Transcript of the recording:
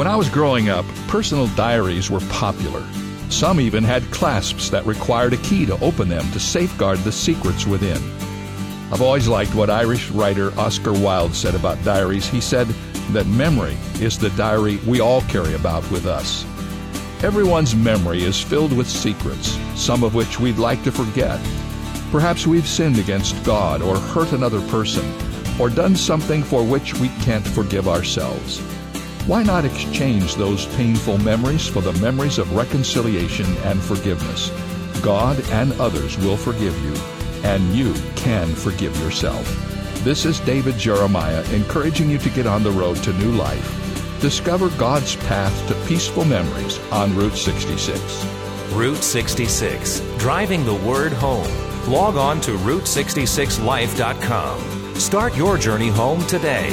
When I was growing up, personal diaries were popular. Some even had clasps that required a key to open them to safeguard the secrets within. I've always liked what Irish writer Oscar Wilde said about diaries. He said that memory is the diary we all carry about with us. Everyone's memory is filled with secrets, some of which we'd like to forget. Perhaps we've sinned against God or hurt another person or done something for which we can't forgive ourselves. Why not exchange those painful memories for the memories of reconciliation and forgiveness? God and others will forgive you, and you can forgive yourself. This is David Jeremiah encouraging you to get on the road to new life. Discover God's path to peaceful memories on Route 66. Route 66, driving the word home. Log on to Route66Life.com. Start your journey home today.